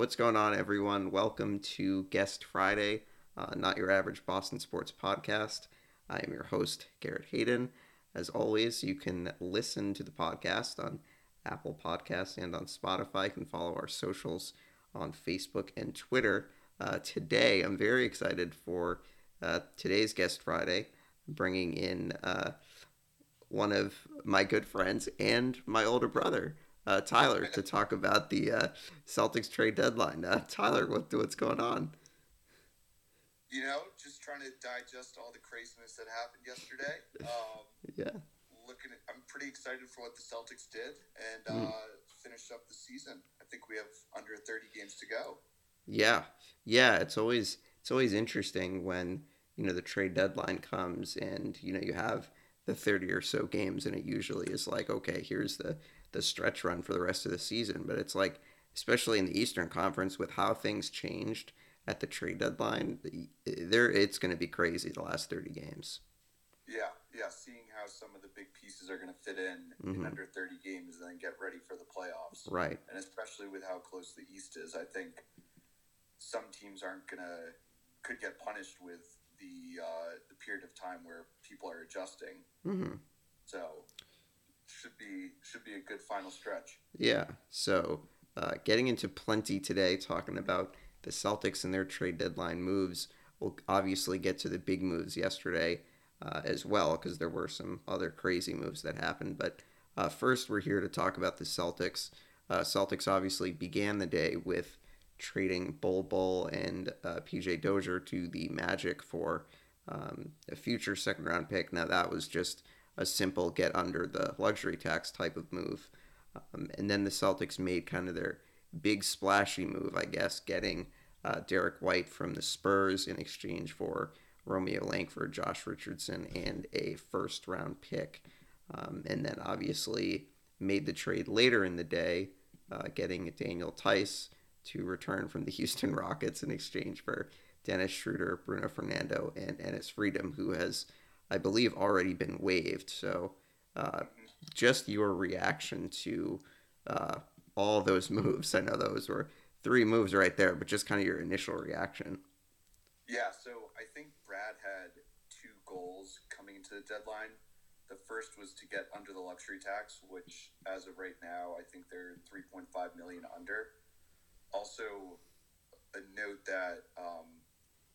What's going on, everyone? Welcome to Guest Friday, uh, not your average Boston sports podcast. I am your host, Garrett Hayden. As always, you can listen to the podcast on Apple Podcasts and on Spotify. You can follow our socials on Facebook and Twitter. Uh, today, I'm very excited for uh, today's Guest Friday, bringing in uh, one of my good friends and my older brother uh, Tyler to talk about the uh, Celtics trade deadline. Uh, Tyler, what, what's going on? You know, just trying to digest all the craziness that happened yesterday. Um, yeah. Looking at, I'm pretty excited for what the Celtics did and mm. finish up the season. I think we have under 30 games to go. Yeah, yeah. It's always it's always interesting when you know the trade deadline comes and you know you have the 30 or so games and it usually is like okay here's the the stretch run for the rest of the season. But it's like, especially in the Eastern Conference, with how things changed at the trade deadline, there it's going to be crazy the last thirty games. Yeah, yeah. Seeing how some of the big pieces are going to fit in mm-hmm. in under thirty games, and then get ready for the playoffs. Right. And especially with how close the East is, I think some teams aren't going to could get punished with the uh, the period of time where people are adjusting. Mm-hmm. So should be should be a good final stretch. Yeah. So uh, getting into plenty today, talking about the Celtics and their trade deadline moves. We'll obviously get to the big moves yesterday uh, as well because there were some other crazy moves that happened. But uh, first, we're here to talk about the Celtics. Uh, Celtics obviously began the day with trading Bol Bol and uh, PJ Dozier to the Magic for um, a future second round pick. Now that was just a simple get under the luxury tax type of move. Um, and then the Celtics made kind of their big splashy move, I guess, getting uh, Derrick White from the Spurs in exchange for Romeo Langford, Josh Richardson, and a first round pick. Um, and then obviously made the trade later in the day, uh, getting Daniel Theis to return from the Houston Rockets in exchange for Dennis Schroeder, Bruno Fernando, and Enes Freedom, who has I believe, already been waived. So, uh, just your reaction to uh, all those moves. I know those were three moves right there, but just kind of your initial reaction. Yeah, so I think Brad had two goals coming into the deadline. The first was to get under the luxury tax, which, as of right now, I think they're 3.5 million under. Also, a note that um,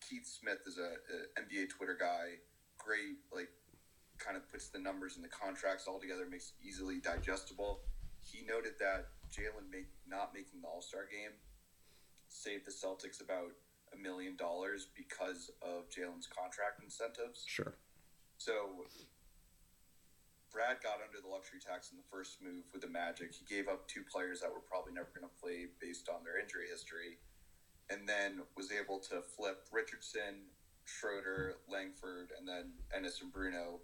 Keith Smith is a, a NBA Twitter guy great, like kind of puts the numbers and the contracts all together, makes it easily digestible. He noted that Jaylen make, not making the All Star game saved the Celtics about a million dollars because of Jaylen's contract incentives. Sure. So Brad got under the luxury tax in the first move with the Magic. He gave up two players that were probably never going to play based on their injury history, and then was able to flip Richardson Schroeder, Langford, and then Enes and Bruno,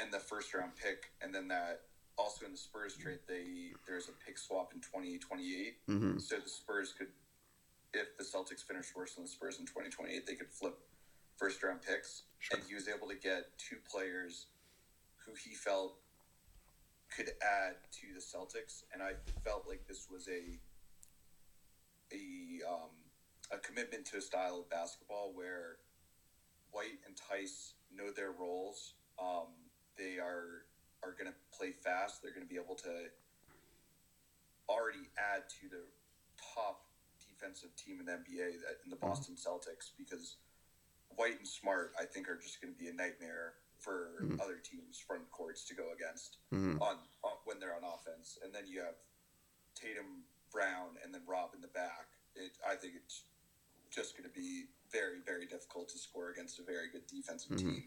and the first round pick, and then that also in the Spurs trade, they there's a pick swap in 2028. Mm-hmm. So the Spurs could, if the Celtics finish worse than the Spurs in 2028, they could flip first round picks. Sure. And he was able to get two players who he felt could add to the Celtics, and I felt like this was a a um, a commitment to a style of basketball where White and Theis know their roles. Um, they are are going to play fast. They're going to be able to already add to the top defensive team in the NBA that in the mm-hmm. Boston. Celtics because White and Smart I think are just going to be a nightmare for mm-hmm. other teams front courts to go against mm-hmm. on, on, when they're on offense. And then you have Tatum, Brown, and then Rob in the back. It, I think it's just going to be very, very difficult to score against a very good defensive mm-hmm. team.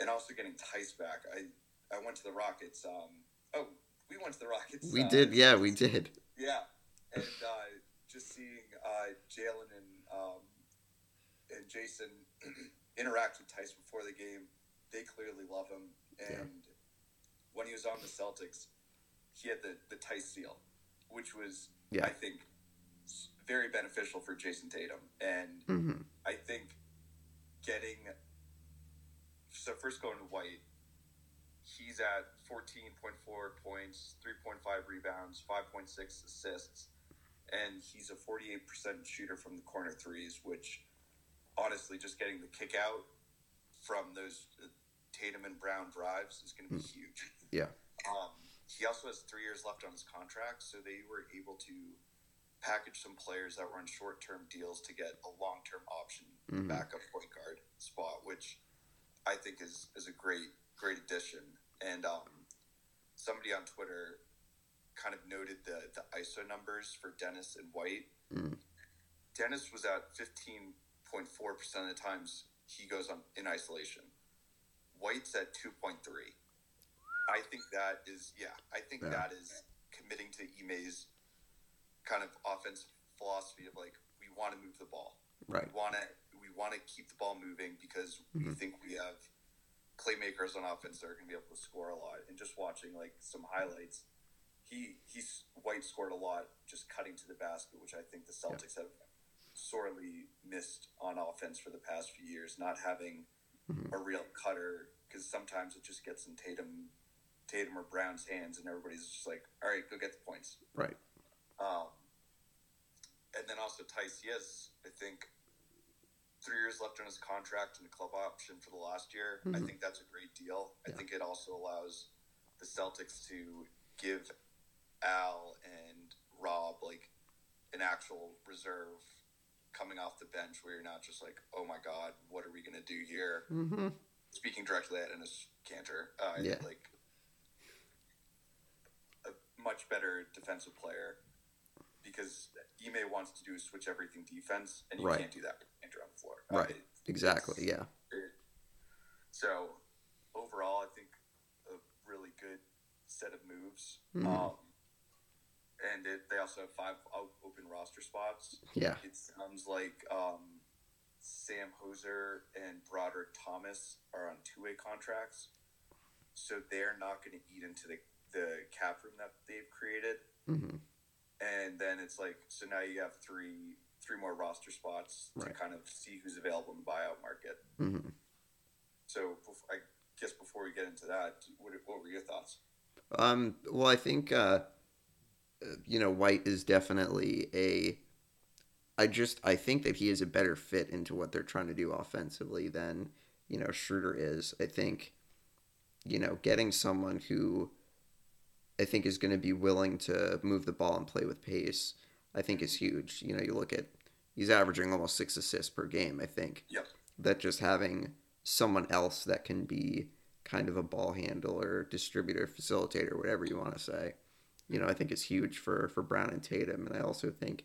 And also getting Theis back. I, I went to the Rockets. Um, oh, we went to the Rockets. We uh, did, yeah, we did. Yeah, and uh, just seeing uh, Jaylen and um, and Jayson interact with Theis before the game, they clearly love him. And yeah. when he was on the Celtics, he had the the Theis seal, which was yeah. I think very beneficial for Jayson Tatum. And mm-hmm. I think getting so first going to White, he's at 14.4 points, 3.5 rebounds, 5.6 assists. and he's a 48% shooter from the corner threes, which honestly, just getting the kick out from those Tatum and Brown drives is going to be mm. huge. Yeah. Um, he also has three years left on his contract, so they were able to package some players that were on short term deals to get a long term option mm-hmm. backup point guard spot, which I think is is a great great addition. And um, somebody on Twitter kind of noted the the ISO numbers for Dennis and White. Mm. Dennis was at fifteen point four percent of the times he goes on in isolation. White's at two point three. I think that is yeah. I think yeah. that is committing to Ime's kind of offensive philosophy of like we want to move the ball. Right. We want to we want to keep the ball moving because mm-hmm. we think we have playmakers on offense that are going to be able to score a lot. And just watching like some highlights, he he's White scored a lot just cutting to the basket, which I think the Celtics yeah. have sorely missed on offense for the past few years, not having mm-hmm. a real cutter because sometimes it just gets in Tatum Tatum or Brown's hands, and everybody's just like, "All right, go get the points." Right. Um, and then also he has, I think, three years left on his contract and a club option for the last year. Mm-hmm. I think that's a great deal. Yeah. I think it also allows the Celtics to give Al and Rob like an actual reserve coming off the bench where you're not just like, oh my god, what are we gonna do here? Mm-hmm. Speaking directly at Enes Kanter, uh, yeah. like a much better defensive player because Ime wants to do is switch everything defense, and you right. can't do that with Andrew on the floor. Right. Uh, exactly. Yeah. It, so overall, I think a really good set of moves. Mm-hmm. Um, and it, they also have five open roster spots. Yeah. It sounds like um, Sam Hauser and Brodric Thomas are on two way contracts. So they're not going to eat into the, the cap room that they've created. Mm-hmm and then it's like so now you have three three more roster spots right. to kind of see who's available in the buyout market. Mm-hmm. So I guess before we get into that, what, what were your thoughts? Um, well, I think uh, you know White is definitely a. I just I think that he is a better fit into what they're trying to do offensively than you know Schroeder is. I think you know getting someone who I think is going to be willing to move the ball and play with pace. I think is huge. You know, you look at he's averaging almost six assists per game. I think. Yep. That just having someone else that can be kind of a ball handler, distributor, facilitator, whatever you want to say. You know, I think is huge for for Brown and Tatum, and I also think,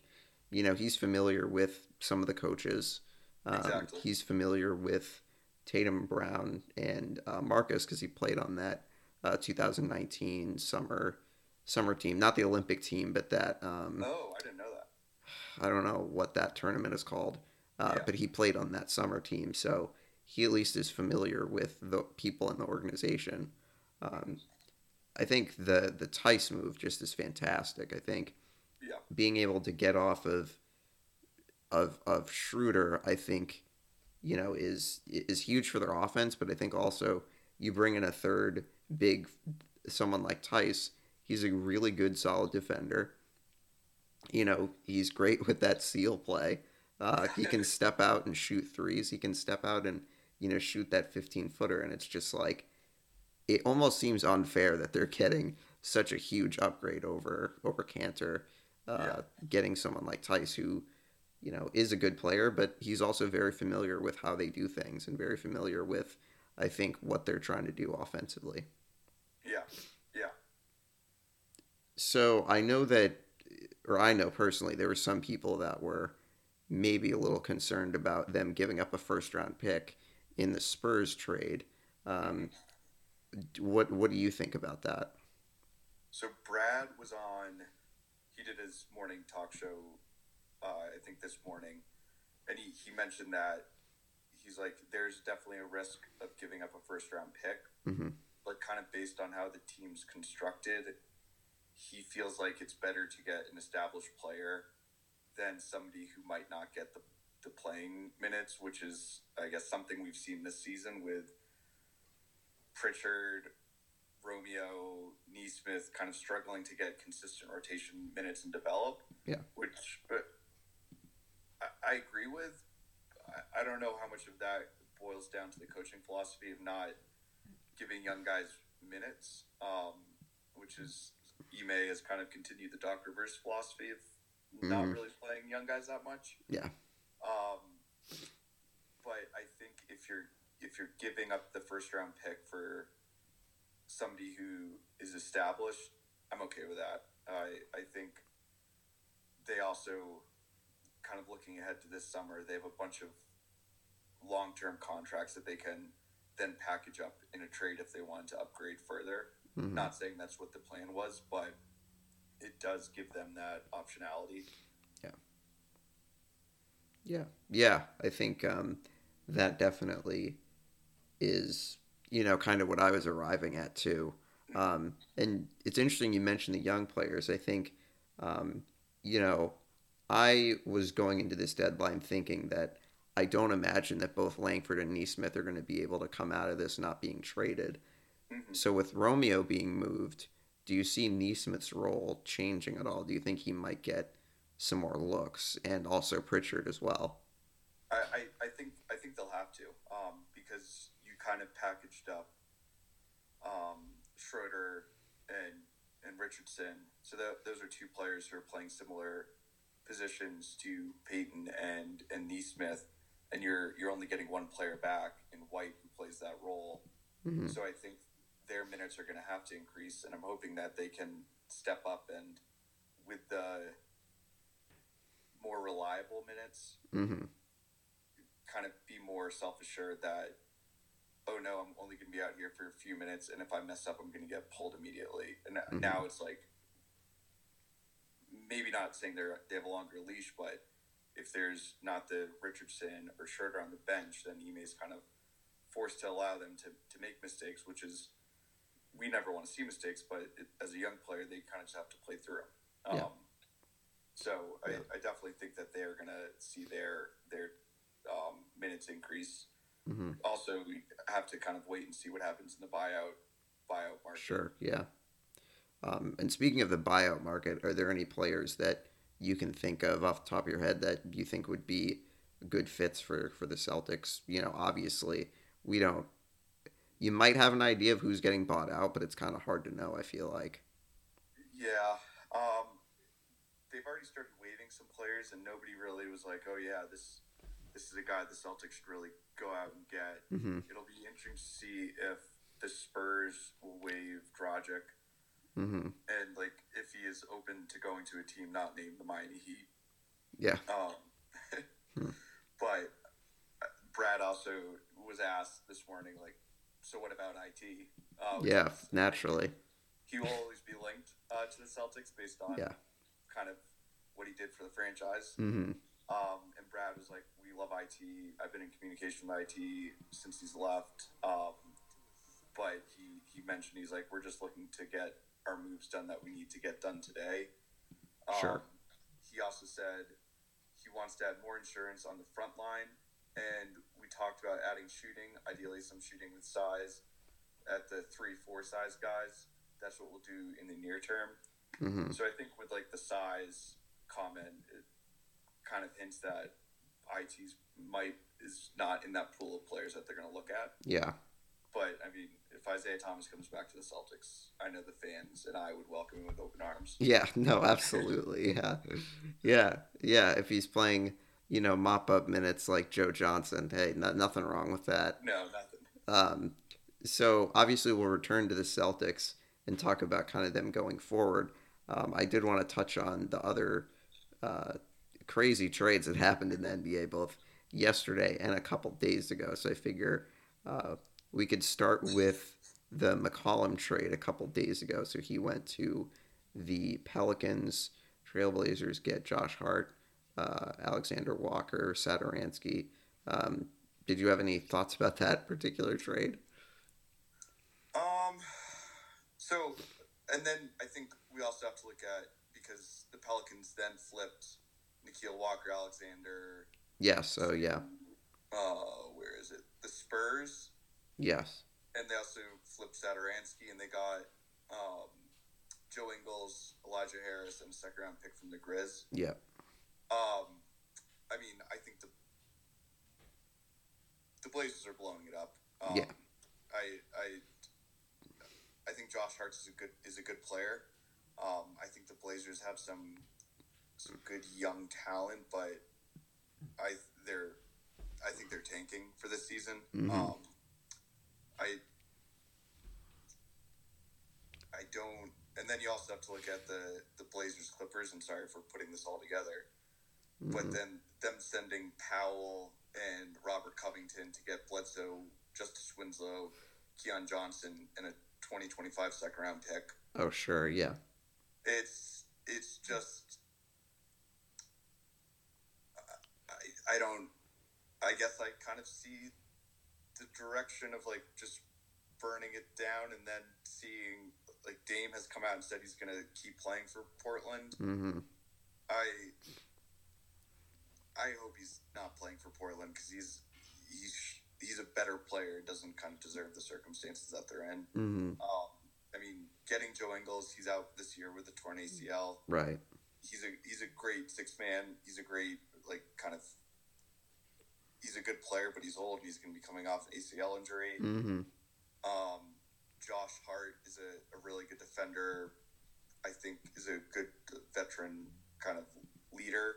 you know, he's familiar with some of the coaches. Um, exactly. He's familiar with Tatum, Brown, and uh, Marcus because he played on that uh, 2019 summer summer team, not the Olympic team, but that. Um, oh, I didn't know that. I don't know what that tournament is called, uh, yeah. but he played on that summer team, so he at least is familiar with the people in the organization. Um, I think the the Theis move just is fantastic. I think yeah. being able to get off of of of Schroeder, I think, you know, is is huge for their offense. But I think also you bring in a third big someone like Theis. he's a really good, solid defender. You know, he's great with that seal play. Uh, he can step out and shoot threes. He can step out and you know shoot that 15 footer, and it's just like it almost seems unfair that they're getting such a huge upgrade over over Kanter, uh, yeah. getting someone like Theis who you know is a good player, but he's also very familiar with how they do things and very familiar with I think what they're trying to do offensively. Yeah. Yeah. So I know that, or I know personally, there were some people that were maybe a little concerned about them giving up a first round pick in the Spurs trade. Um, what what do you think about that? So Brad was on. He did his morning talk show. Uh, I think this morning, and he, he mentioned that he's like, there's definitely a risk of giving up a first round pick. Mm-hmm but kind of based on how the team's constructed, he feels like it's better to get an established player than somebody who might not get the, the playing minutes, which is, I guess, something we've seen this season with Pritchard, Romeo, Nesmith kind of struggling to get consistent rotation minutes and develop. Yeah. Which I agree with. I, I don't know how much of that boils down to the coaching philosophy of not giving young guys minutes, um, which is Ime has kind of continued the Doc Rivers philosophy of not Mhm. really playing young guys that much. Yeah. Um, but I think if you're if you're giving up the first round pick for somebody who is established, I'm okay with that. I I think they also kind of looking ahead to this summer, they have a bunch of long term contracts that they can then package up in a trade if they want to upgrade further. Mhm. Not saying that's what the plan was, but it does give them that optionality. Yeah. Yeah, yeah. I think um, that definitely is, you know, kind of what I was arriving at too. Um, and it's interesting you mentioned the young players. I think, um, you know, I was going into this deadline thinking that I don't imagine that both Langford and Nesmith are going to be able to come out of this not being traded. Mhm. So with Romeo being moved, do you see Nesmith's role changing at all? Do you think he might get some more looks, and also Pritchard as well? I, I, I think I think they'll have to um, because kind of packaged up um, Schroeder and and Richardson. So that, those are two players who are playing similar positions to Peyton and and Nesmith, and you're you're only getting one player back in White who plays that role. Mhm. So I think their minutes are going to have to increase, and I'm hoping that they can step up and with the more reliable minutes hmm kind of be more self assured that, oh no, I'm only going to be out here for a few minutes, and if I mess up, I'm going to get pulled immediately. And Mhm. now it's like, maybe not saying they're they have a longer leash, but if there's not the Richardson or Schroeder on the bench, then Ime is kind of forced to allow them to, to make mistakes, which is we never want to see mistakes, but it, as a young player, they kind of just have to play through them. Um, Yeah. So Yeah. I, I definitely think that they're going to see their their um, minutes increase. Hmm Also, we have to kind of wait and see what happens in the buyout buyout market. Sure, yeah. Um, and speaking of the buyout market, are there any players that you can think of off the top of your head that you think would be good fits for, for the Celtics? You know, obviously, we don't. You might have an idea of who's getting bought out, but it's kind of hard to know, I feel like. Yeah. Um, they've already started waiving some players, and nobody really was like, "Oh yeah, this this is a guy the Celtics should really go out and get." hmm It'll be interesting to see if the Spurs will waive Dragic hmm and like if he is open to going to a team not named the Miami Heat. Yeah. Um, Hmm. But uh, Brad also was asked this morning, like, so what about IT? Which Yeah, naturally. He will always be linked uh, to the Celtics based on Yeah. kind of what he did for the franchise. hmm Um, and Brad was like, "We love IT. I've been in communication with IT since he's left." Um, but he he mentioned he's like, "We're just looking to get our moves done that we need to get done today." Um, Sure. He also said he wants to add more insurance on the front line, and we talked about adding shooting, ideally some shooting with size at the three four size guys. That's what we'll do in the near term. hmm So I think with like the size comment, it kind of hints that IT's might is not in that pool of players that they're going to look at. Yeah. But I mean, if Isaiah Thomas comes back to the Celtics, I know the fans and I would welcome him with open arms. Yeah, no, absolutely. Yeah. Yeah. Yeah. If he's playing, you know, mop up minutes like Joe Johnson, hey, no, nothing wrong with that. No, nothing. Um, so obviously we'll return to the Celtics and talk about kind of them going forward. Um, I did want to touch on the other uh, crazy trades that happened in the NBA both yesterday and a couple days ago. So I figure uh, we could start with the McCollum trade a couple days ago. So he went to the Pelicans. Trailblazers get Josh Hart, uh, Alexander Walker, Satoransky. Um, did you have any thoughts about that particular trade? Um, so, and then I think we also have to look at because the Pelicans then flipped Nickeil Walker Alexander. Yes. Oh, yeah. Uh, where is it? The Spurs. Yes. and they also flipped Satoransky, and they got um, Joe Ingles, Elijah Harris, and a second round pick from the Grizz. Yeah. Um, I mean, I think the the Blazers are blowing it up. Um, Yeah. I I I think Josh Hart is a good is a good player. Um, I think the Blazers have some some good young talent, but I they're I think they're tanking for this season. Mhm. Um, I I don't, and then you also have to look at the the Blazers Clippers. I'm sorry for putting this all together, but Mhm. then them sending Powell and Robert Covington to get Bledsoe, Justice Winslow, Keon Johnson, and a 2025 second round pick. Oh, sure. Yeah. It's it's just I, don't I guess I kind of see the direction of like just burning it down and then seeing like Dame has come out and said he's gonna keep playing for Portland. Mm-hmm. I I hope he's not playing for Portland because he's he's he's a better player. Doesn't kind of deserve the circumstances that they're in. hmm Um, I mean, getting Joe Ingles, he's out this year with a torn ACL. Right. He's a he's a great six man. He's a great like kind of. He's a good player, but he's old. He's going to be coming off an ACL injury. hmm Um, Josh Hart is a, a really good defender. I think is a good veteran kind of leader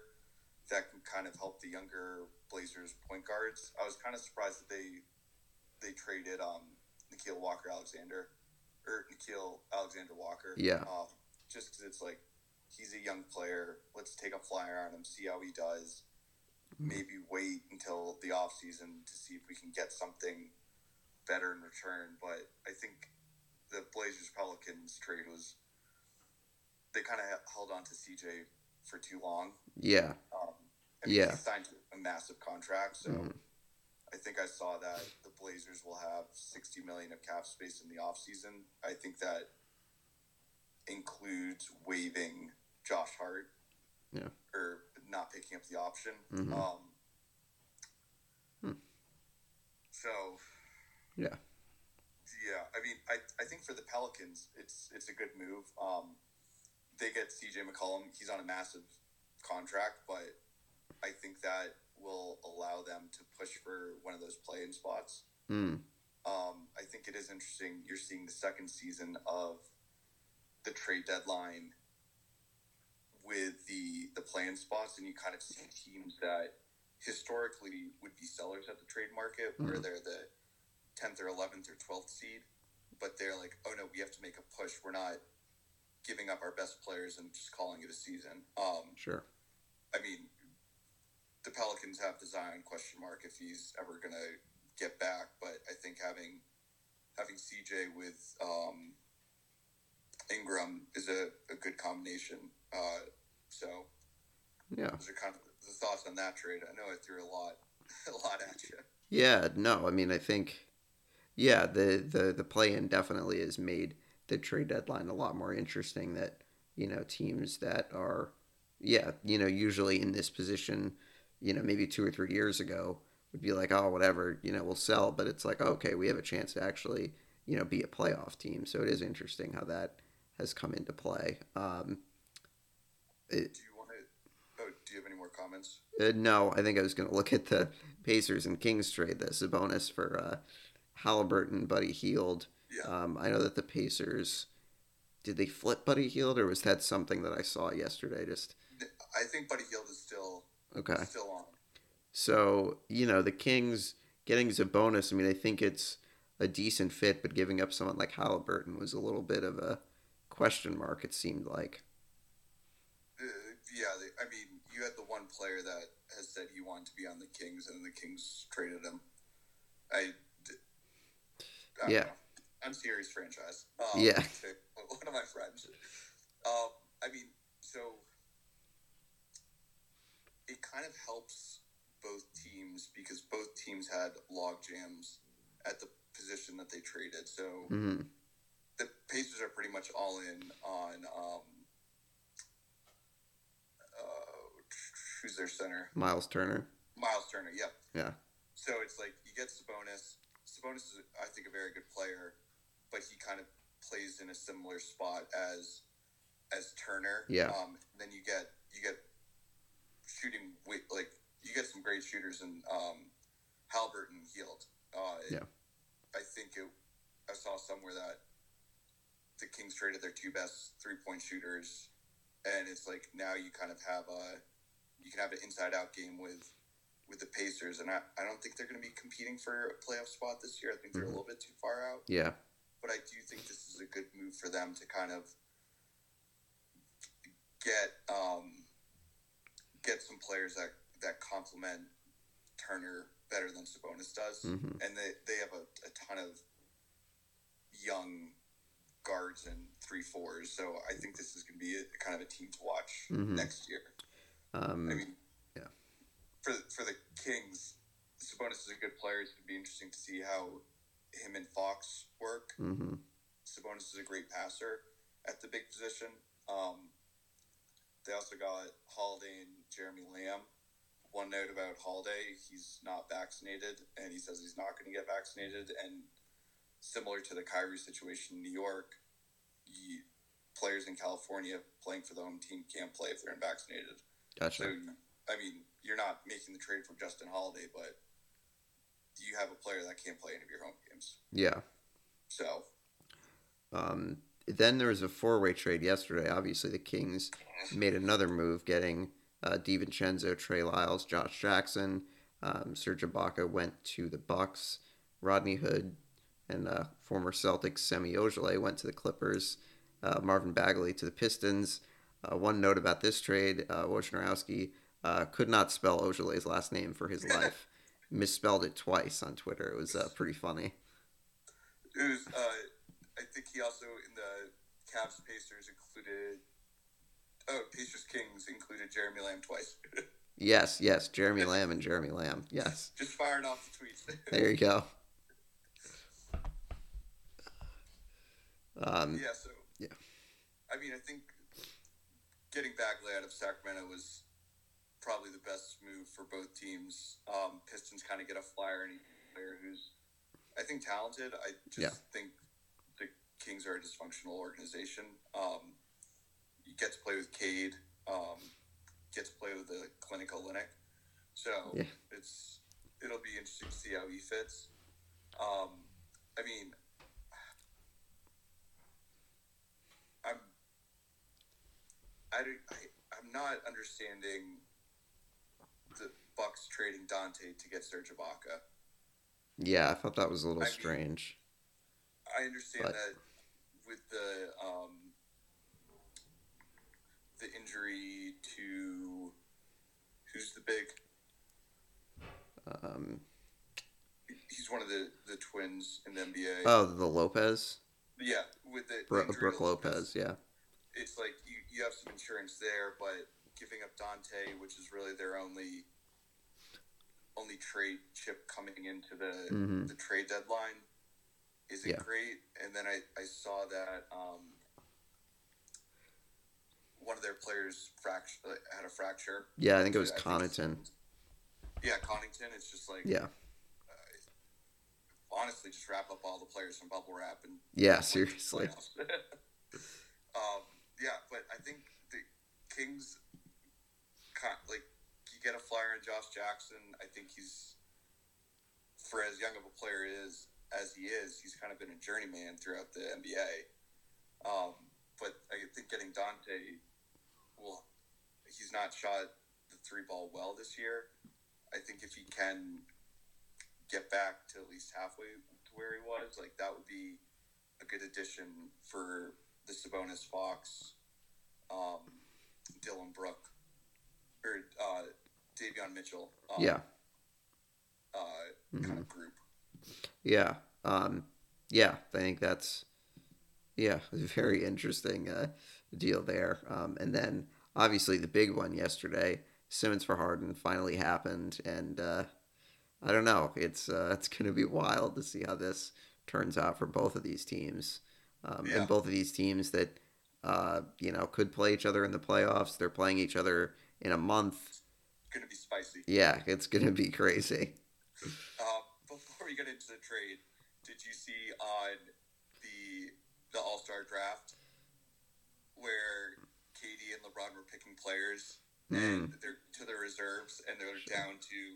that can kind of help the younger Blazers point guards. I was kind of surprised that they they traded um, Nickeil Walker Alexander or Nickeil Alexander Walker. Yeah. Um, just because it's like he's a young player. Let's take a flyer on him, see how he does. Maybe wait until the off season to see if we can get something better in return. But I think the Blazers Pelicans trade was they kind of held on to CJ for too long. Yeah. Um, I mean, Yeah. he signed a massive contract, so Mhm. I think I saw that the Blazers will have sixty million of cap space in the offseason. I think that includes waiving Josh Hart, Yeah. or not picking up the option. Mhm. Um, Hmm. So Yeah. yeah, I mean, I, I think for the Pelicans, it's it's a good move. Um, they get CJ McCollum. He's on a massive contract, but I think that will allow them to push for one of those play-in spots. Mm. Um, I think it is interesting. You're seeing the second season of the trade deadline with the the play-in spots, and you kind of see teams that historically would be sellers at the trade market, where Mhm. they're the tenth or eleventh or twelfth seed, but they're like, oh no, we have to make a push. We're not giving up our best players and just calling it a season. Um, Sure. I mean, the Pelicans have the Zion question mark if he's ever going to get back, but I think having having CJ with um, Ingram is a, a good combination. Uh, so Yeah. those are kind of the thoughts on that trade. I know I threw a lot a lot at you. Yeah, no, I mean, I think, yeah, the the the play-in definitely has made the trade deadline a lot more interesting. That you know teams that are, yeah, you know, usually in this position, you know, maybe two or three years ago would be like, oh, whatever, you know, we'll sell, but it's like, okay, we have a chance to actually, you know, be a playoff team. So it is interesting how that has come into play. Um, it, Do you want to? Oh, do you have any more comments? uh, no, I think I was going to look at the Pacers and Kings trade. That's a bonus for uh, Haliburton, Buddy Hield. Yeah. Um, I know that the Pacers did they flip Buddy Hield, or was that something that I saw yesterday? Just I think Buddy Hield is still okay. still on. So you know the Kings getting Sabonis. I mean, I think it's a decent fit, but giving up someone like Haliburton was a little bit of a question mark. It seemed like. Yeah, they, I mean, you had the one player that has said he wanted to be on the Kings, and the Kings traded him. I, don't Yeah. know. I'm serious franchise. Um, Yeah. one of my friends. Um, I mean, so it kind of helps both teams because both teams had log jams at the position that they traded. So hmm the Pacers are pretty much all in on um, uh, who's their center, Miles Turner. Miles Turner. Yep. Yeah. So it's like you get Sabonis. Sabonis is, I think, a very good player, but he kind of plays in a similar spot as as Turner. Yeah. Um, then you get you get shooting like you get some great shooters in um, Haliburton Hield. Uh, Yeah. I think it. I saw somewhere that the Kings traded their two best three point shooters, and it's like now you kind of have a you can have an inside out game with with the Pacers, and I, I don't think they're going to be competing for a playoff spot this year. I think they're Mhm. a little bit too far out, Yeah. but I do think this is a good move for them to kind of get um, get some players that that complement Turner better than Sabonis does hmm and they, they have a, a ton of young guards and three fours. So I think this is going to be a, kind of a team to watch Mhm. next year. Um, I mean, yeah. For for the Kings, Sabonis is a good player. It's going to be interesting to see how him and Fox work. hmm Sabonis is a great passer at the big position. Um, they also got Holiday and Jeremy Lamb. One note about Holiday, he's not vaccinated, and he says he's not going to get vaccinated. And similar to the Kyrie situation in New York, you, players in California playing for the home team can't play if they're unvaccinated. Gotcha. So, I mean, you're not making the trade for Justin Holiday, but you have a player that can't play any of your home games. yeah. So, Um, then there was a four-way trade yesterday. Obviously, the Kings made another move, getting uh, DiVincenzo, Trey Lyles, Josh Jackson. Um, Serge Ibaka went to the Bucks. Rodney Hood and uh, former Celtics Semi Ojeleye went to the Clippers. Uh, Marvin Bagley to the Pistons. Uh, one note about this trade: uh, Wojnarowski uh, could not spell Ojele's last name for his life. Misspelled it twice on Twitter. It was uh, pretty funny. It was. Uh, I think he also in the Cavs Pacers included. Oh, Pacers Kings included Jeremy Lamb twice. Yes, yes, Jeremy Lamb and Jeremy Lamb. Yes. Just firing off the tweets. There you go. Um, yeah. So. Yeah. I mean, I think getting Bagley out of Sacramento was probably the best move for both teams. Um, Pistons kind of get a flyer and a player who's, I think, talented. I just Yeah. think the Kings are a dysfunctional organization. Um, you get to play with Cade. Um, get to play with the clinical Linux. So Yeah. it's it'll be interesting to see how he fits. Um, I mean, I'm I, I I'm not understanding the Bucks trading Donte to get Serge Ibaka. yeah, I thought that was a little I mean- strange. I understand But- that with the um, the injury to who's the big Um, he's one of the, the twins in the NBA. oh, the Lopez, yeah, with the, Bro- Brook Lopez. Yeah, It's like you, you have some insurance there, but giving up Donte, which is really their only only trade chip coming into the Mhm. the trade deadline, isn't Yeah. great. And then I, I saw that um, one of their players fracture, had a fracture. yeah. I think it was I think Yeah, Connaughton. It's just like Yeah, honestly, just wrap up all the players from bubble wrap and yeah. Seriously. um, yeah, but I think the Kings, kind like, you get a flyer on Josh Jackson. I think he's, for as young of a player is as he is, he's kind of been a journeyman throughout the NBA. Um, but I think getting Donte, well, he's not shot the three ball well this year. I think if he can get back to at least halfway to where he was, like that would be a good addition for the Sabonis Fox, um, Dylan Brook, or uh, Davion Mitchell. Um, Yeah, Uh, kind of group. yeah, um, yeah. I think that's yeah, very interesting uh, deal there. Um, and then obviously the big one yesterday, Simmons for Harden finally happened, and uh, I don't know. It's uh, it's going to be wild to see how this turns out for both of these teams, um, Yeah. and both of these teams that uh, you know could play each other in the playoffs. They're playing each other in a month. Going to be spicy. Yeah, it's going to be crazy. Um, before we get into the trade, did you see on the the All Star draft where KD and LeBron were picking players and they're to their reserves and they're down to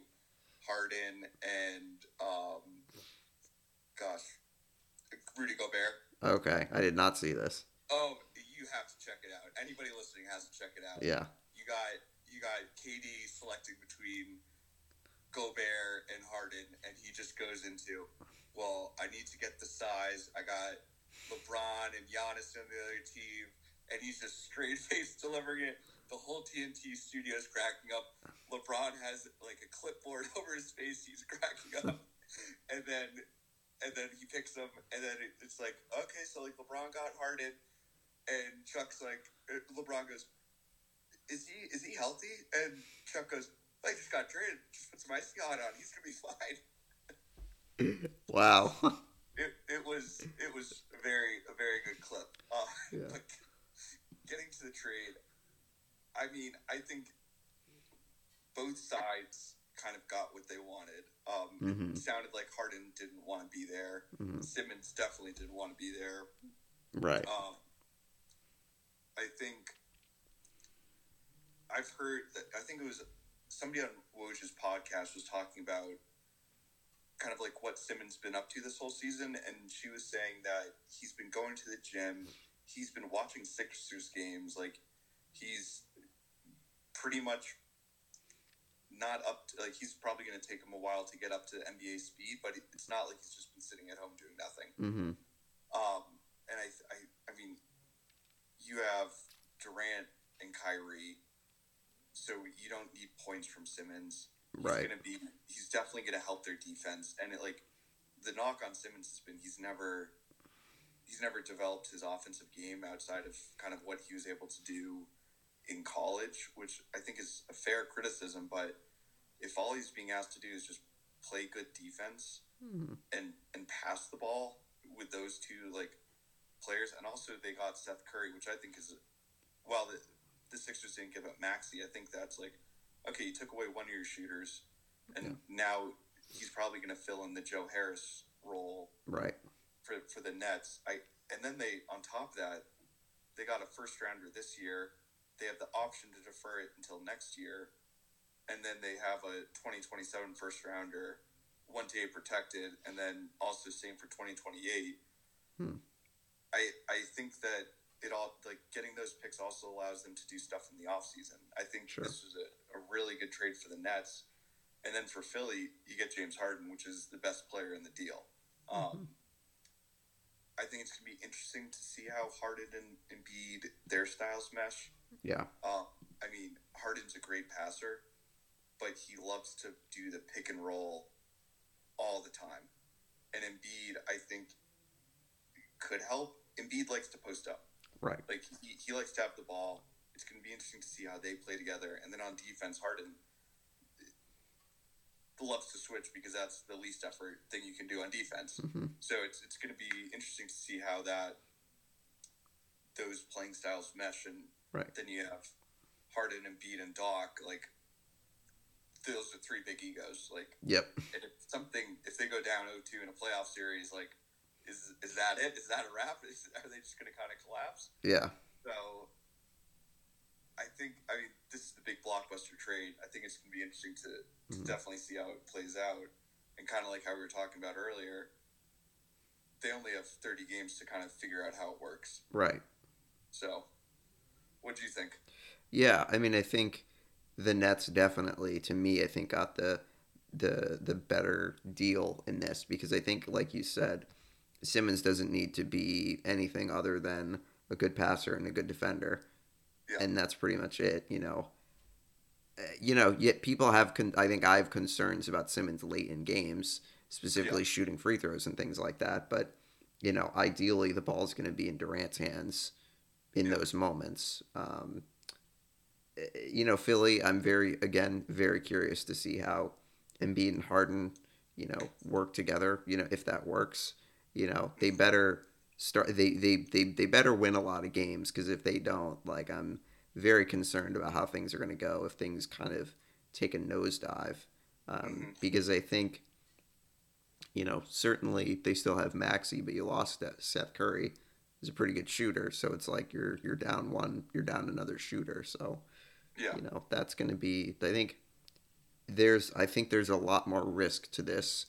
Harden and um, gosh, Rudy Gobert. Okay, I did not see this. Oh, you have to check it out. Anybody listening has to check it out. Yeah. You got you got KD selecting between Gobert and Harden, and he just goes into, well, I need to get the size. I got LeBron and Giannis on the other team, and he's just straight face delivering it. The whole TNT studio is cracking up. LeBron has like a clipboard over his face. He's cracking up, and then and then he picks them, and then it's like, okay, so like LeBron got Harden, and Chuck's like, uh, LeBron goes, is he is he healthy? And Chuck goes, I just got traded. Just put some ice on on. He's gonna be fine. wow. it, it was it was a very a very good clip. Uh, Yeah. But getting to the trade, I mean, I think both sides kind of got what they wanted. Um, Mhm. It sounded like Harden didn't want to be there. Mhm. Simmons definitely didn't want to be there. Right. Um, I think I've heard that I think it was somebody on Woj's podcast was talking about kind of like what Simmons been up to this whole season, and she was saying that he's been going to the gym, he's been watching Sixers games, like he's pretty much not up to like he's probably going to take him a while to get up to NBA speed, but it's not like he's just been sitting at home doing nothing. Mm-hmm. Um, and I, I, I mean, you have Durant and Kyrie, so you don't need points from Simmons. He's Right. gonna be. He's definitely gonna help their defense. And it, like, the knock on Simmons has been he's never, he's never developed his offensive game outside of kind of what he was able to do in college, which I think is a fair criticism. But if all he's being asked to do is just play good defense, Mhm. and and pass the ball with those two like players, and also they got Seth Curry, which I think is while the the Sixers didn't give up Maxey, I think that's like okay, you took away one of your shooters, and Yeah. now he's probably going to fill in the Joe Harris role Right. for for the Nets. I and then they on top of that they got a first rounder this year. They have the option to defer it until next year, and then they have a 2027 first rounder, one day protected, and then also same for 2028. Hmm. I I think that it all like getting those picks also allows them to do stuff in the offseason. I think Sure. this was a, a really good trade for the Nets. And then for Philly, you get James Harden, which is the best player in the deal. Um, Mm-hmm. I think it's going to be interesting to see how Harden and Embiid their styles mesh. Yeah. Um, I mean, Harden's a great passer, but he loves to do the pick and roll all the time. And Embiid, I think, could help. Embiid likes to post up. Right. Like he, he likes to have the ball. It's going to be interesting to see how they play together. And then on defense, Harden loves to switch because that's the least effort thing you can do on defense. Mhm. So it's it's going to be interesting to see how that those playing styles mesh. And Right. then you have Harden and Embiid and Doc. Like those are three big egos. Like Yep. and if something if they go down 0-2 in a playoff series, like is is that it? Is that a wrap? Is, are they just going to kind of collapse? Yeah. So I think I mean this is the big blockbuster trade. I think it's going to be interesting to, to Mhm. definitely see how it plays out. And kind of like how we were talking about earlier, they only have 30 games to kind of figure out how it works. Right. So, what do you think? Yeah, I mean, I think the Nets definitely, to me, I think got the the the better deal in this because I think, like you said, Simmons doesn't need to be anything other than a good passer and a good defender, Yeah. and that's pretty much it. You know, Uh, you know, yet people have. Con- I think I have concerns about Simmons late in games, specifically shooting free throws and things like that. But you know, ideally, the ball is going to be in Durant's hands in Yeah. those moments. Um, you know, Philly, I'm very, again, very curious to see how Embiid and Harden, you know, work together. You know, if that works, you know, they better start, they, they, they, they better win a lot of games because if they don't, like, I'm very concerned about how things are going to go if things kind of take a nosedive. Um, Mhm. Because I think, you know, certainly they still have Maxey, but you lost Seth Curry. He's a pretty good shooter, so it's like you're you're down one, you're down another shooter. So Yeah. you know that's going to be i think there's I think there's a lot more risk to this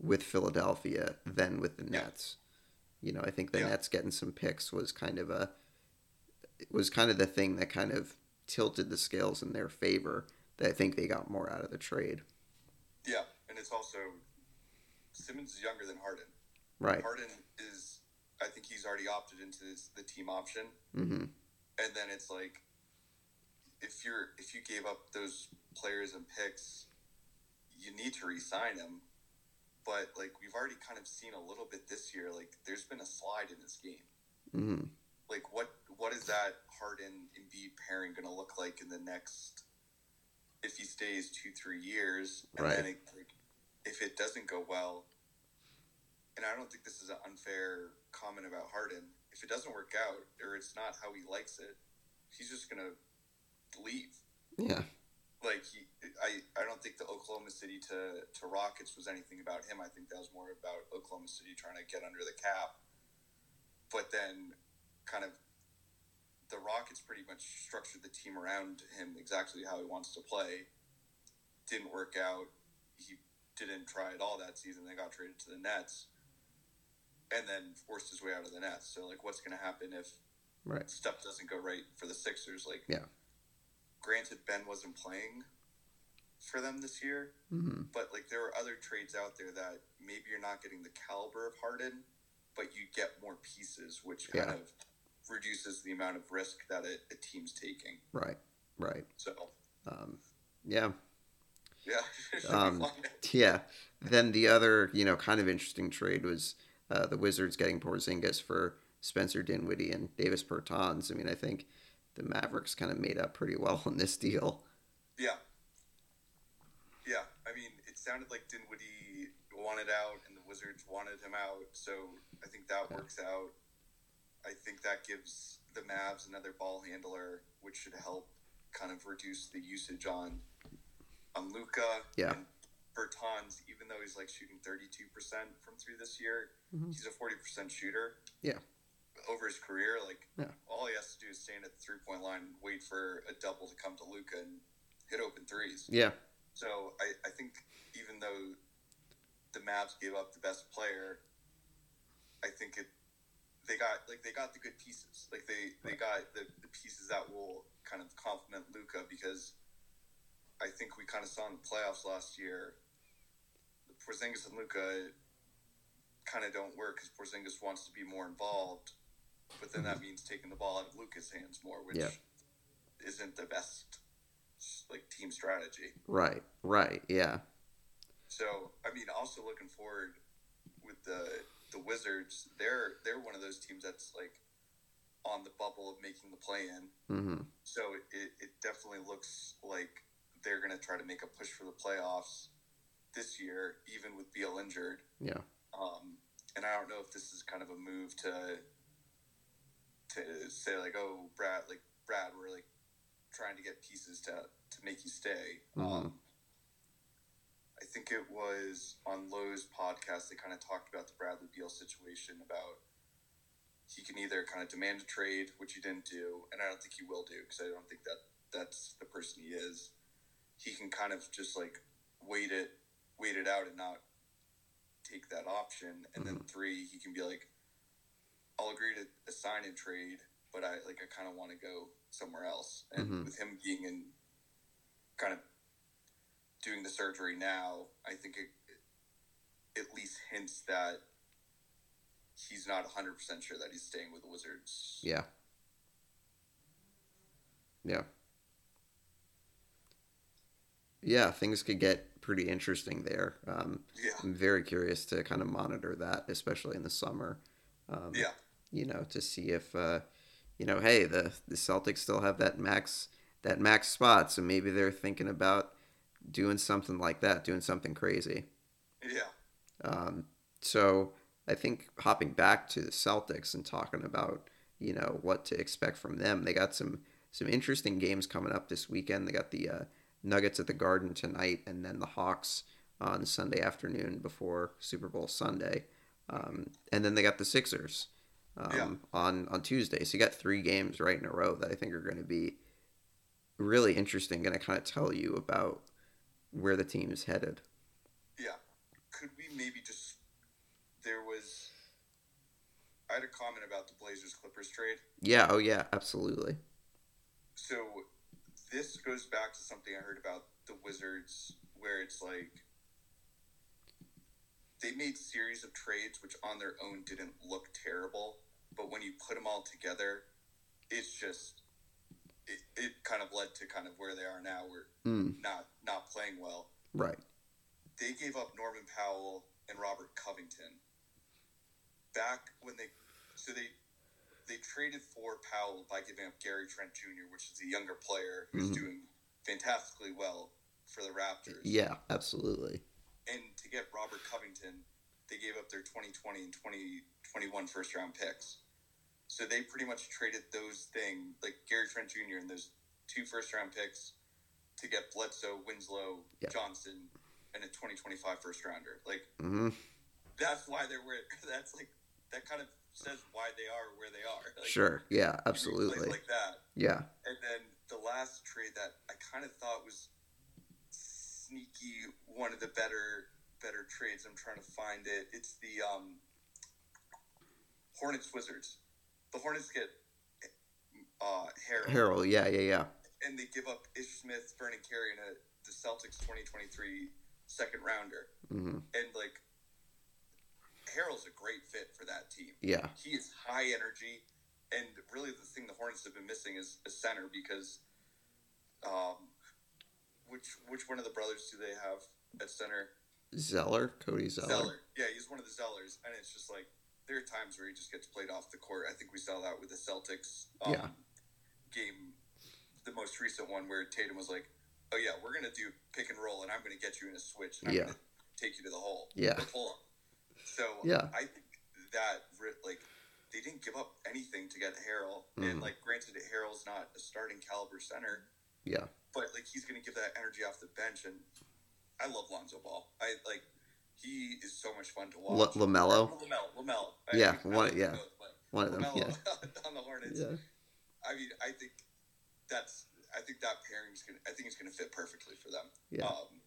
with Philadelphia than with the Nets. You know, I think the Yeah. Nets getting some picks was kind of a was kind of the thing that kind of tilted the scales in their favor. That I think they got more out of the trade. Yeah, and it's also Simmons is younger than Harden. Right. Harden is, I think he's already opted into this, the team option, hmm and then it's like, if you're if you gave up those players and picks, you need to re-sign him. But like we've already kind of seen a little bit this year, like there's been a slide in this game. hmm Like what what is that Harden Embiid pairing going to look like in the next? If he stays two three years, and Right. then it, like, if it doesn't go well, and I don't think this is an unfair comment about Harden. If it doesn't work out or it's not how he likes it, he's just gonna leave. Yeah. Like he, I, I don't think the Oklahoma City to to Rockets was anything about him. I think that was more about Oklahoma City trying to get under the cap. But then, kind of, the Rockets pretty much structured the team around him exactly how he wants to play. Didn't work out. He didn't try at all that season. They got traded to the Nets, and then forced his way out of the Nets. So, like, what's going to happen if Right. stuff doesn't go right for the Sixers? Like, Yeah. Granted, Ben wasn't playing for them this year, hmm but like there are other trades out there that maybe you're not getting the caliber of Harden, but you get more pieces, which kind Yeah. of reduces the amount of risk that a, a team's taking. Right. Right. So, Um, yeah. yeah, it should be Um. Yeah. Then the other, you know, kind of interesting trade was uh, the Wizards getting Porzingis for Spencer Dinwiddie and Davis Bertans. I mean, I think the Mavericks kind of made up pretty well on this deal. yeah, yeah. I mean, it sounded like Dinwiddie wanted out, and the Wizards wanted him out. So I think that Yeah. works out. I think that gives the Mavs another ball handler, which should help kind of reduce the usage on on Luka. Yeah. And Bertans, even though he's like shooting thirty two percent from three this year, Mhm. he's a forty percent shooter. Yeah. Over his career, like Yeah. all he has to do is stand at the three point line and wait for a double to come to Luka and hit open threes. Yeah. So I, I think even though the Mavs gave up the best player, I think it they got like they got the good pieces. Like they they got the, the pieces that will kind of complement Luka because I think we kind of saw in the playoffs last year. The Porzingis and Luka kind of don't work because Porzingis wants to be more involved, but then that means taking the ball out of Luka's hands more, which Yeah. isn't the best like team strategy. Right. Right. Yeah. So I mean, also looking forward with the the Wizards, they're they're one of those teams that's like on the bubble of making the play in. hmm So it, it definitely looks like they're going to try to make a push for the playoffs this year, even with Beal injured. Yeah. Um, and I don't know if this is kind of a move to to say like, oh, Brad, like Brad, we're like trying to get pieces to to make you stay. Mhm. Um, I think it was on Lowe's podcast. They kind of talked about the Bradley Beal situation about he can either kind of demand a trade, which he didn't do, and I don't think he will do because I don't think that that's the person he is. He can kind of just like wait it, wait it out, and not take that option. And then three, he can be like, "I'll agree to a sign and trade, but I like I kind of want to go somewhere else." And Mhm. with him being in, kind of doing the surgery now, I think it, it at least hints that he's not 100% sure that he's staying with the Wizards. Yeah. Yeah. Yeah, things could get pretty interesting there. Um, Yeah. I'm very curious to kind of monitor that, especially in the summer. Um, Yeah. You know, to see if, uh, you know, hey, the the Celtics still have that max that max spot, so maybe they're thinking about doing something like that, doing something crazy. Yeah. Um, so I think hopping back to the Celtics and talking about you know what to expect from them, they got some some interesting games coming up this weekend. They got the uh, Nuggets at the Garden tonight, and then the Hawks on Sunday afternoon before Super Bowl Sunday, um, and then they got the Sixers um, Yeah. on on Tuesday. So you got three games right in a row that I think are going to be really interesting. Going to kind of tell you about where the team is headed. Yeah. Could we maybe just. There was. I had a comment about the Blazers Clippers trade. Yeah. Oh yeah. Absolutely. So this goes back to something I heard about the Wizards, where it's like they made series of trades which on their own didn't look terrible, but when you put them all together, it's just it, it kind of led to kind of where they are now, where Mm, not not playing well. right. They gave up Norman Powell and Robert Covington back when they so they they traded for Powell by giving up Gary Trent Jr., which is a younger player who's Mhm. doing fantastically well for the Raptors. Yeah. Absolutely. And to get Robert Covington, they gave up their 2020 and 2021 first round picks. So they pretty much traded those things, like Gary Trent Jr. and those two first round picks, to get Bledsoe, Winslow, Yeah. Johnson, and a 2025 first rounder. Like, hmm that's why they're where, that's like, that kind of says why they are where they are. Like, Sure. Yeah. you do plays Absolutely. Like that. Yeah. And then the last trade that I kind of thought was sneaky, one of the better better trades. I'm trying to find it. It's the um, Hornets Wizards. The Hornets get uh, Harrell, Harrell. Yeah. Yeah. Yeah. and they give up Ish Smith, Vernon Carey, and a, the Celtics 2023 second rounder. hmm And like Harrell's a great fit for that team Yeah. he is high energy, and really the thing the Hornets have been missing is a center because, um, which which one of the brothers do they have at center? Zeller. Cody Zeller. Zeller. Yeah, he's one of the Zellers, and it's just like there are times where he just gets played off the court. I think we saw that with the Celtics um, Yeah. game, the most recent one where Tatum was like, "Oh yeah, we're gonna do pick and roll, and I'm gonna get you in a switch, and I'm Yeah. gonna take you to the hole." Yeah. the pull up. So Yeah. I think that like they didn't give up anything to get Harrell, Mhm. and like granted, Harrell's not a starting caliber center, Yeah. but like he's gonna give that energy off the bench, and I love Lonzo Ball. I like he is so much fun to L- watch. Lamelo. Lamelo, Lamelo. Yeah, I one- yeah. One of them. Lamelo Yeah. on the Hornets. Yeah. I mean, I think that's I think that pairing's gonna I think it's gonna fit perfectly for them. Yeah. Um,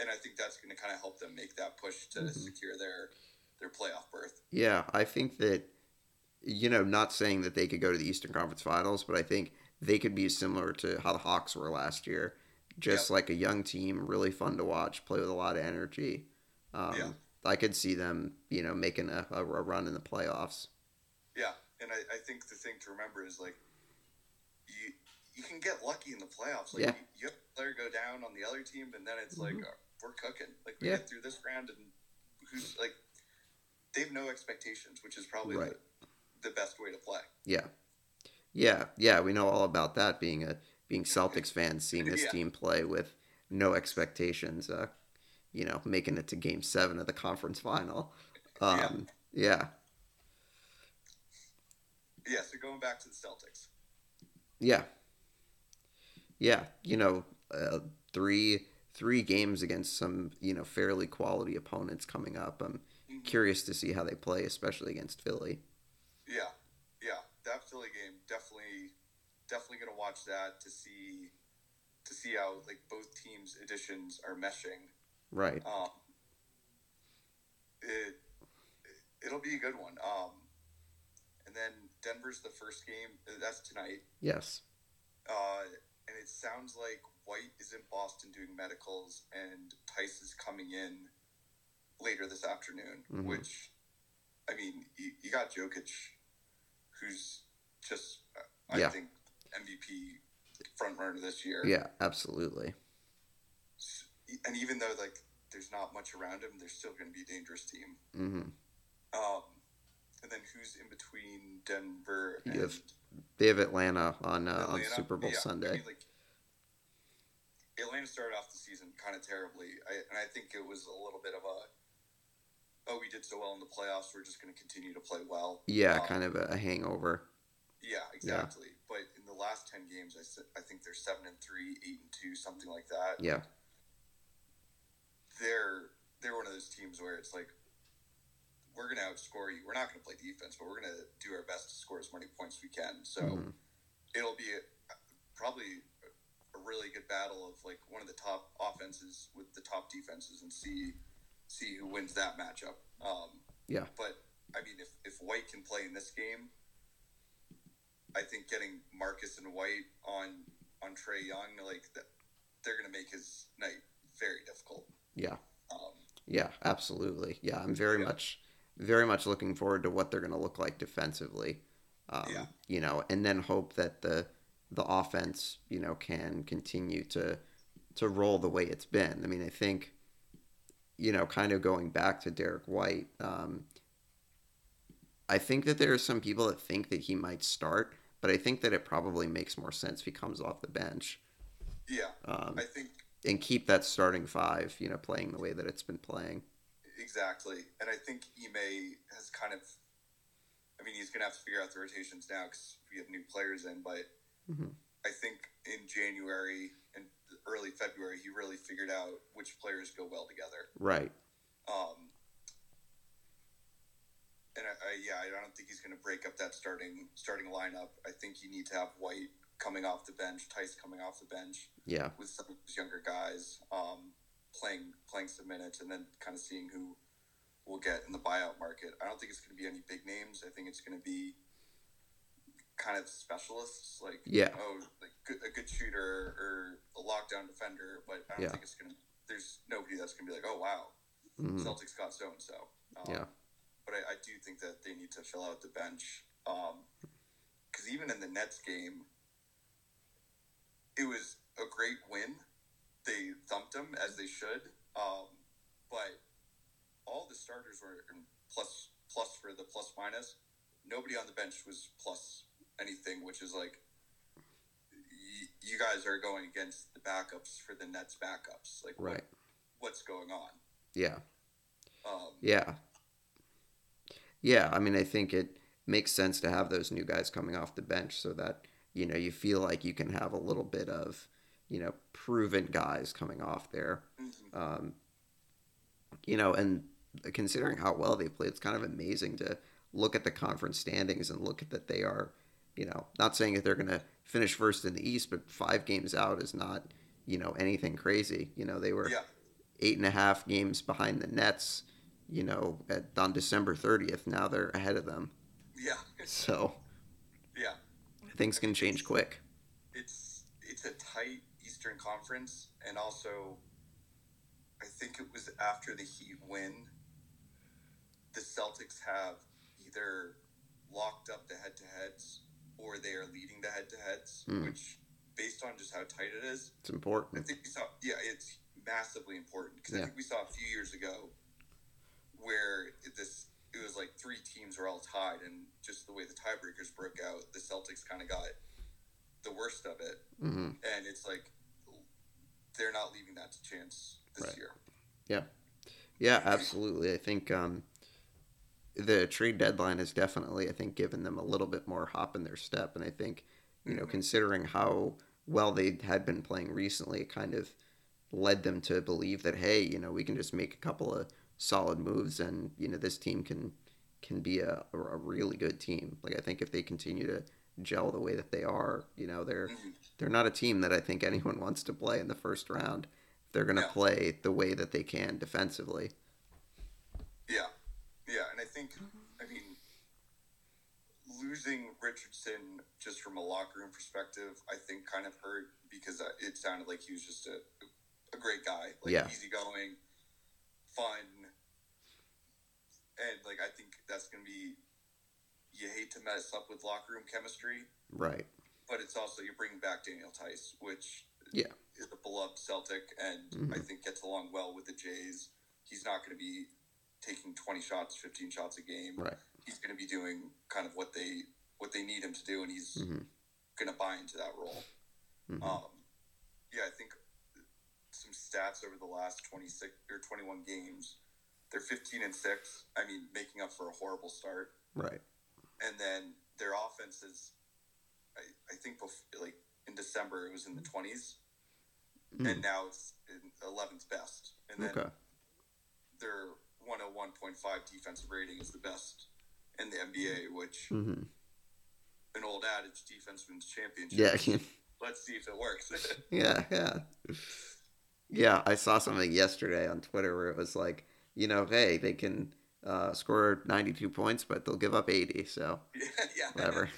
and I think that's gonna kind of help them make that push to Mhm. secure their their playoff berth. Yeah, I think that you know, not saying that they could go to the Eastern Conference Finals, but I think they could be similar to how the Hawks were last year. Just like a young team, really fun to watch, play with a lot of energy. Um, Yeah. I could see them, you know, making a, a run in the playoffs. Yeah, and I, I think the thing to remember is like you you can get lucky in the playoffs. Like Yeah. you, you have a player go down on the other team, and then it's like Mhm. uh, we're cooking. Like we Yeah. get through this round, and who's like they have no expectations, which is probably Right. the, the best way to play. Yeah, yeah, yeah. We know all about that. Being a being Celtics fans, seeing this Yeah. team play with no expectations. Uh, you know, making it to Game Seven of the conference final. Um, yeah. Yeah. So going back to the Celtics. Yeah. Yeah, you know, uh, three three games against some you know fairly quality opponents coming up. I'm Mhm. curious to see how they play, especially against Philly. Yeah, yeah, that Philly game definitely, definitely gonna watch that to see, to see how like both teams' additions are meshing. Right. Um, it it'll be a good one. Um, and then Denver's the first game. That's tonight. Yes. Uh, and it sounds like White is in Boston doing medicals, and Theis is coming in later this afternoon. Mhm. Which, I mean, you, you got Jokic, who's just, I Yeah. think, MVP front runner this year. Yeah. Absolutely. And even though like there's not much around him, they're still going to be a dangerous team. hmm Um, and then who's in between Denver and You have They have Atlanta on uh, on Super Bowl Yeah, I Sunday. mean, like, Atlanta started off the season kind of terribly, I, and I think it was a little bit of a, oh, we did so well in the playoffs, we're just going to continue to play well. yeah, Um, kind of a hangover. Yeah, exactly. But in the last ten games, I, I think they're seven and three, eight and two, something like that. Yeah. They're they're one of those teams where it's like we're going to outscore you. We're not going to play defense, but we're going to do our best to score as many points as we can. So Mhm. it'll be a, probably a a really good battle of like one of the top offenses with the top defenses and see see who wins that matchup. Um, Yeah. But I mean, if if White can play in this game, I think getting Marcus and White on on Trae Young, like they're going to make his night very difficult. Yeah. Um, Yeah, absolutely. Yeah, I'm very Yeah. much, very much looking forward to what they're going to look like defensively. Um, Yeah. You know, and then hope that the the offense, you know, can continue to to roll the way it's been. I mean, I think, you know, kind of going back to Derrick White, um, I think that there are some people that think that he might start, but I think that it probably makes more sense if he comes off the bench yeah, um, I think and keep that starting five, you know, playing the way that it's been playing. Exactly, and I think Ime has kind of. I mean, he's going to have to figure out the rotations now because we have new players in. But Mhm. I think in January and early February, he really figured out which players go well together. Right. Um, and I, I, yeah, I don't think he's going to break up that starting starting lineup. I think you need to have White coming off the bench, Theis coming off the bench Yeah. with some of these younger guys um, playing playing some minutes, and then kind of seeing who we'll get in the buyout market. I don't think it's going to be any big names. I think it's going to be kind of specialists, like Yeah. oh, like a good shooter or a lockdown defender. But I don't Yeah. think it's going to. There's nobody that's going to be like, oh wow, Mhm. Celtics got so and so. Yeah. But I, I do think that they need to fill out the bench. Because even in the Nets game, it was a great win. They thumped them as they should. Um, but all the starters were in plus plus for the plus minus. Nobody on the bench was plus anything, which is like y- you guys are going against the backups for the Nets backups. Like what, Right. what's going on? Yeah. Um, Yeah. Yeah. I mean, I think it makes sense to have those new guys coming off the bench so that, you know, you feel like you can have a little bit of, you know, proven guys coming off there. mhm. Um, you know, and considering how well they played, it's kind of amazing to look at the conference standings and look at that they are, you know, not saying that they're going to finish first in the East, but five games out is not, you know, anything crazy. You know, they were Yeah. eight and a half games behind the Nets, you know, at, on December 30th. Now they're ahead of them. Yeah. So Yeah. things can change quick. it's it's a tight Eastern Conference, and also, I think it was after the Heat win, the Celtics have either locked up the head-to-heads or they are leading the head-to-heads, Hmm. which, based on just how tight it is, It's important. I think we saw. Yeah, it's massively important because I think we saw a few years ago where it- this it was like three teams were all tied, and just the way the tiebreakers broke out, the Celtics kind of got the worst of it hmm and it's like they're not leaving that to chance this Right. year. Yeah, yeah, absolutely. I think um, the trade deadline has definitely, I think, given them a little bit more hop in their step. And I think, you know, Mhm. considering how well they had been playing recently, it kind of led them to believe that, hey, you know, we can just make a couple of solid moves and, you know, this team can can be a, a really good team. Like I think if they continue to gel the way that they are, you know, they're they're not a team that I think anyone wants to play in the first round. They're going to Yeah. play the way that they can defensively. Yeah, yeah, and I think I mean losing Richardson just from a locker room perspective, I think kind of hurt because uh, it sounded like he was just a a great guy, like Yeah. easygoing, fun, and like I think that's gonna be. You hate to mess up with locker room chemistry, Right. but it's also you're bringing back Daniel Theis, which Yeah. is a beloved Celtic, and Mhm. I think gets along well with the Jays. He's not going to be taking 20 shots, 15 shots a game. Right. He's going to be doing kind of what they what they need him to do, and he's hmm going to buy into that role. hmm Um, yeah, I think some stats over the last 26 or 21 games. They're 15 and six. I mean, making up for a horrible start Right. and then their offense is, I, I think, bef- like in December it was in the twenties, Mm. and now it's in eleventh best, and then Okay. their one hundred one point five defensive rating is the best in the NBA, which mm-hmm. an old adage, defense wins championships. Yeah. let's see if it works. yeah, yeah, yeah. I saw something yesterday on Twitter where it was like, you know, hey, they can uh, score 92 points, but they'll give up 80. So yeah, whatever.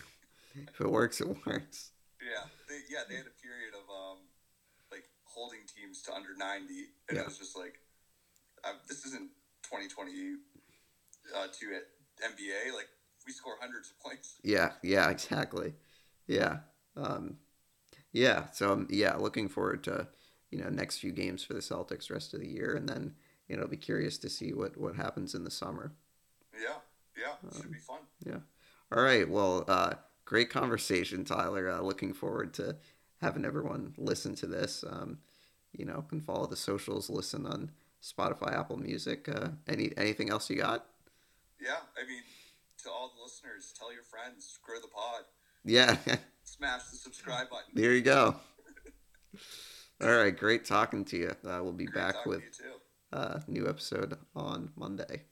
if it works, it works. Yeah, they, yeah. They had a period of um, like holding teams to under 90, and Yeah. it was just like, uh, this isn't 2022 uh, to it NBA. Like we score hundreds of points. Yeah, yeah, exactly. Yeah. Um, yeah, so um, yeah, looking forward to, you know, next few games for the Celtics rest of the year and then, you know, be curious to see what what happens in the summer. Yeah, yeah. Um, Should be fun. Yeah. All right. Well, uh great conversation, Tyler. Uh, looking forward to having everyone listen to this. Um, you know, can follow the socials, listen on Spotify, Apple Music. Uh, any anything else you got? Yeah, I mean, to all the listeners, tell your friends, grow the pod, Yeah. smash the subscribe button. there you go. All right, great talking to you. Uh, we'll be Great back with a new episode on Monday.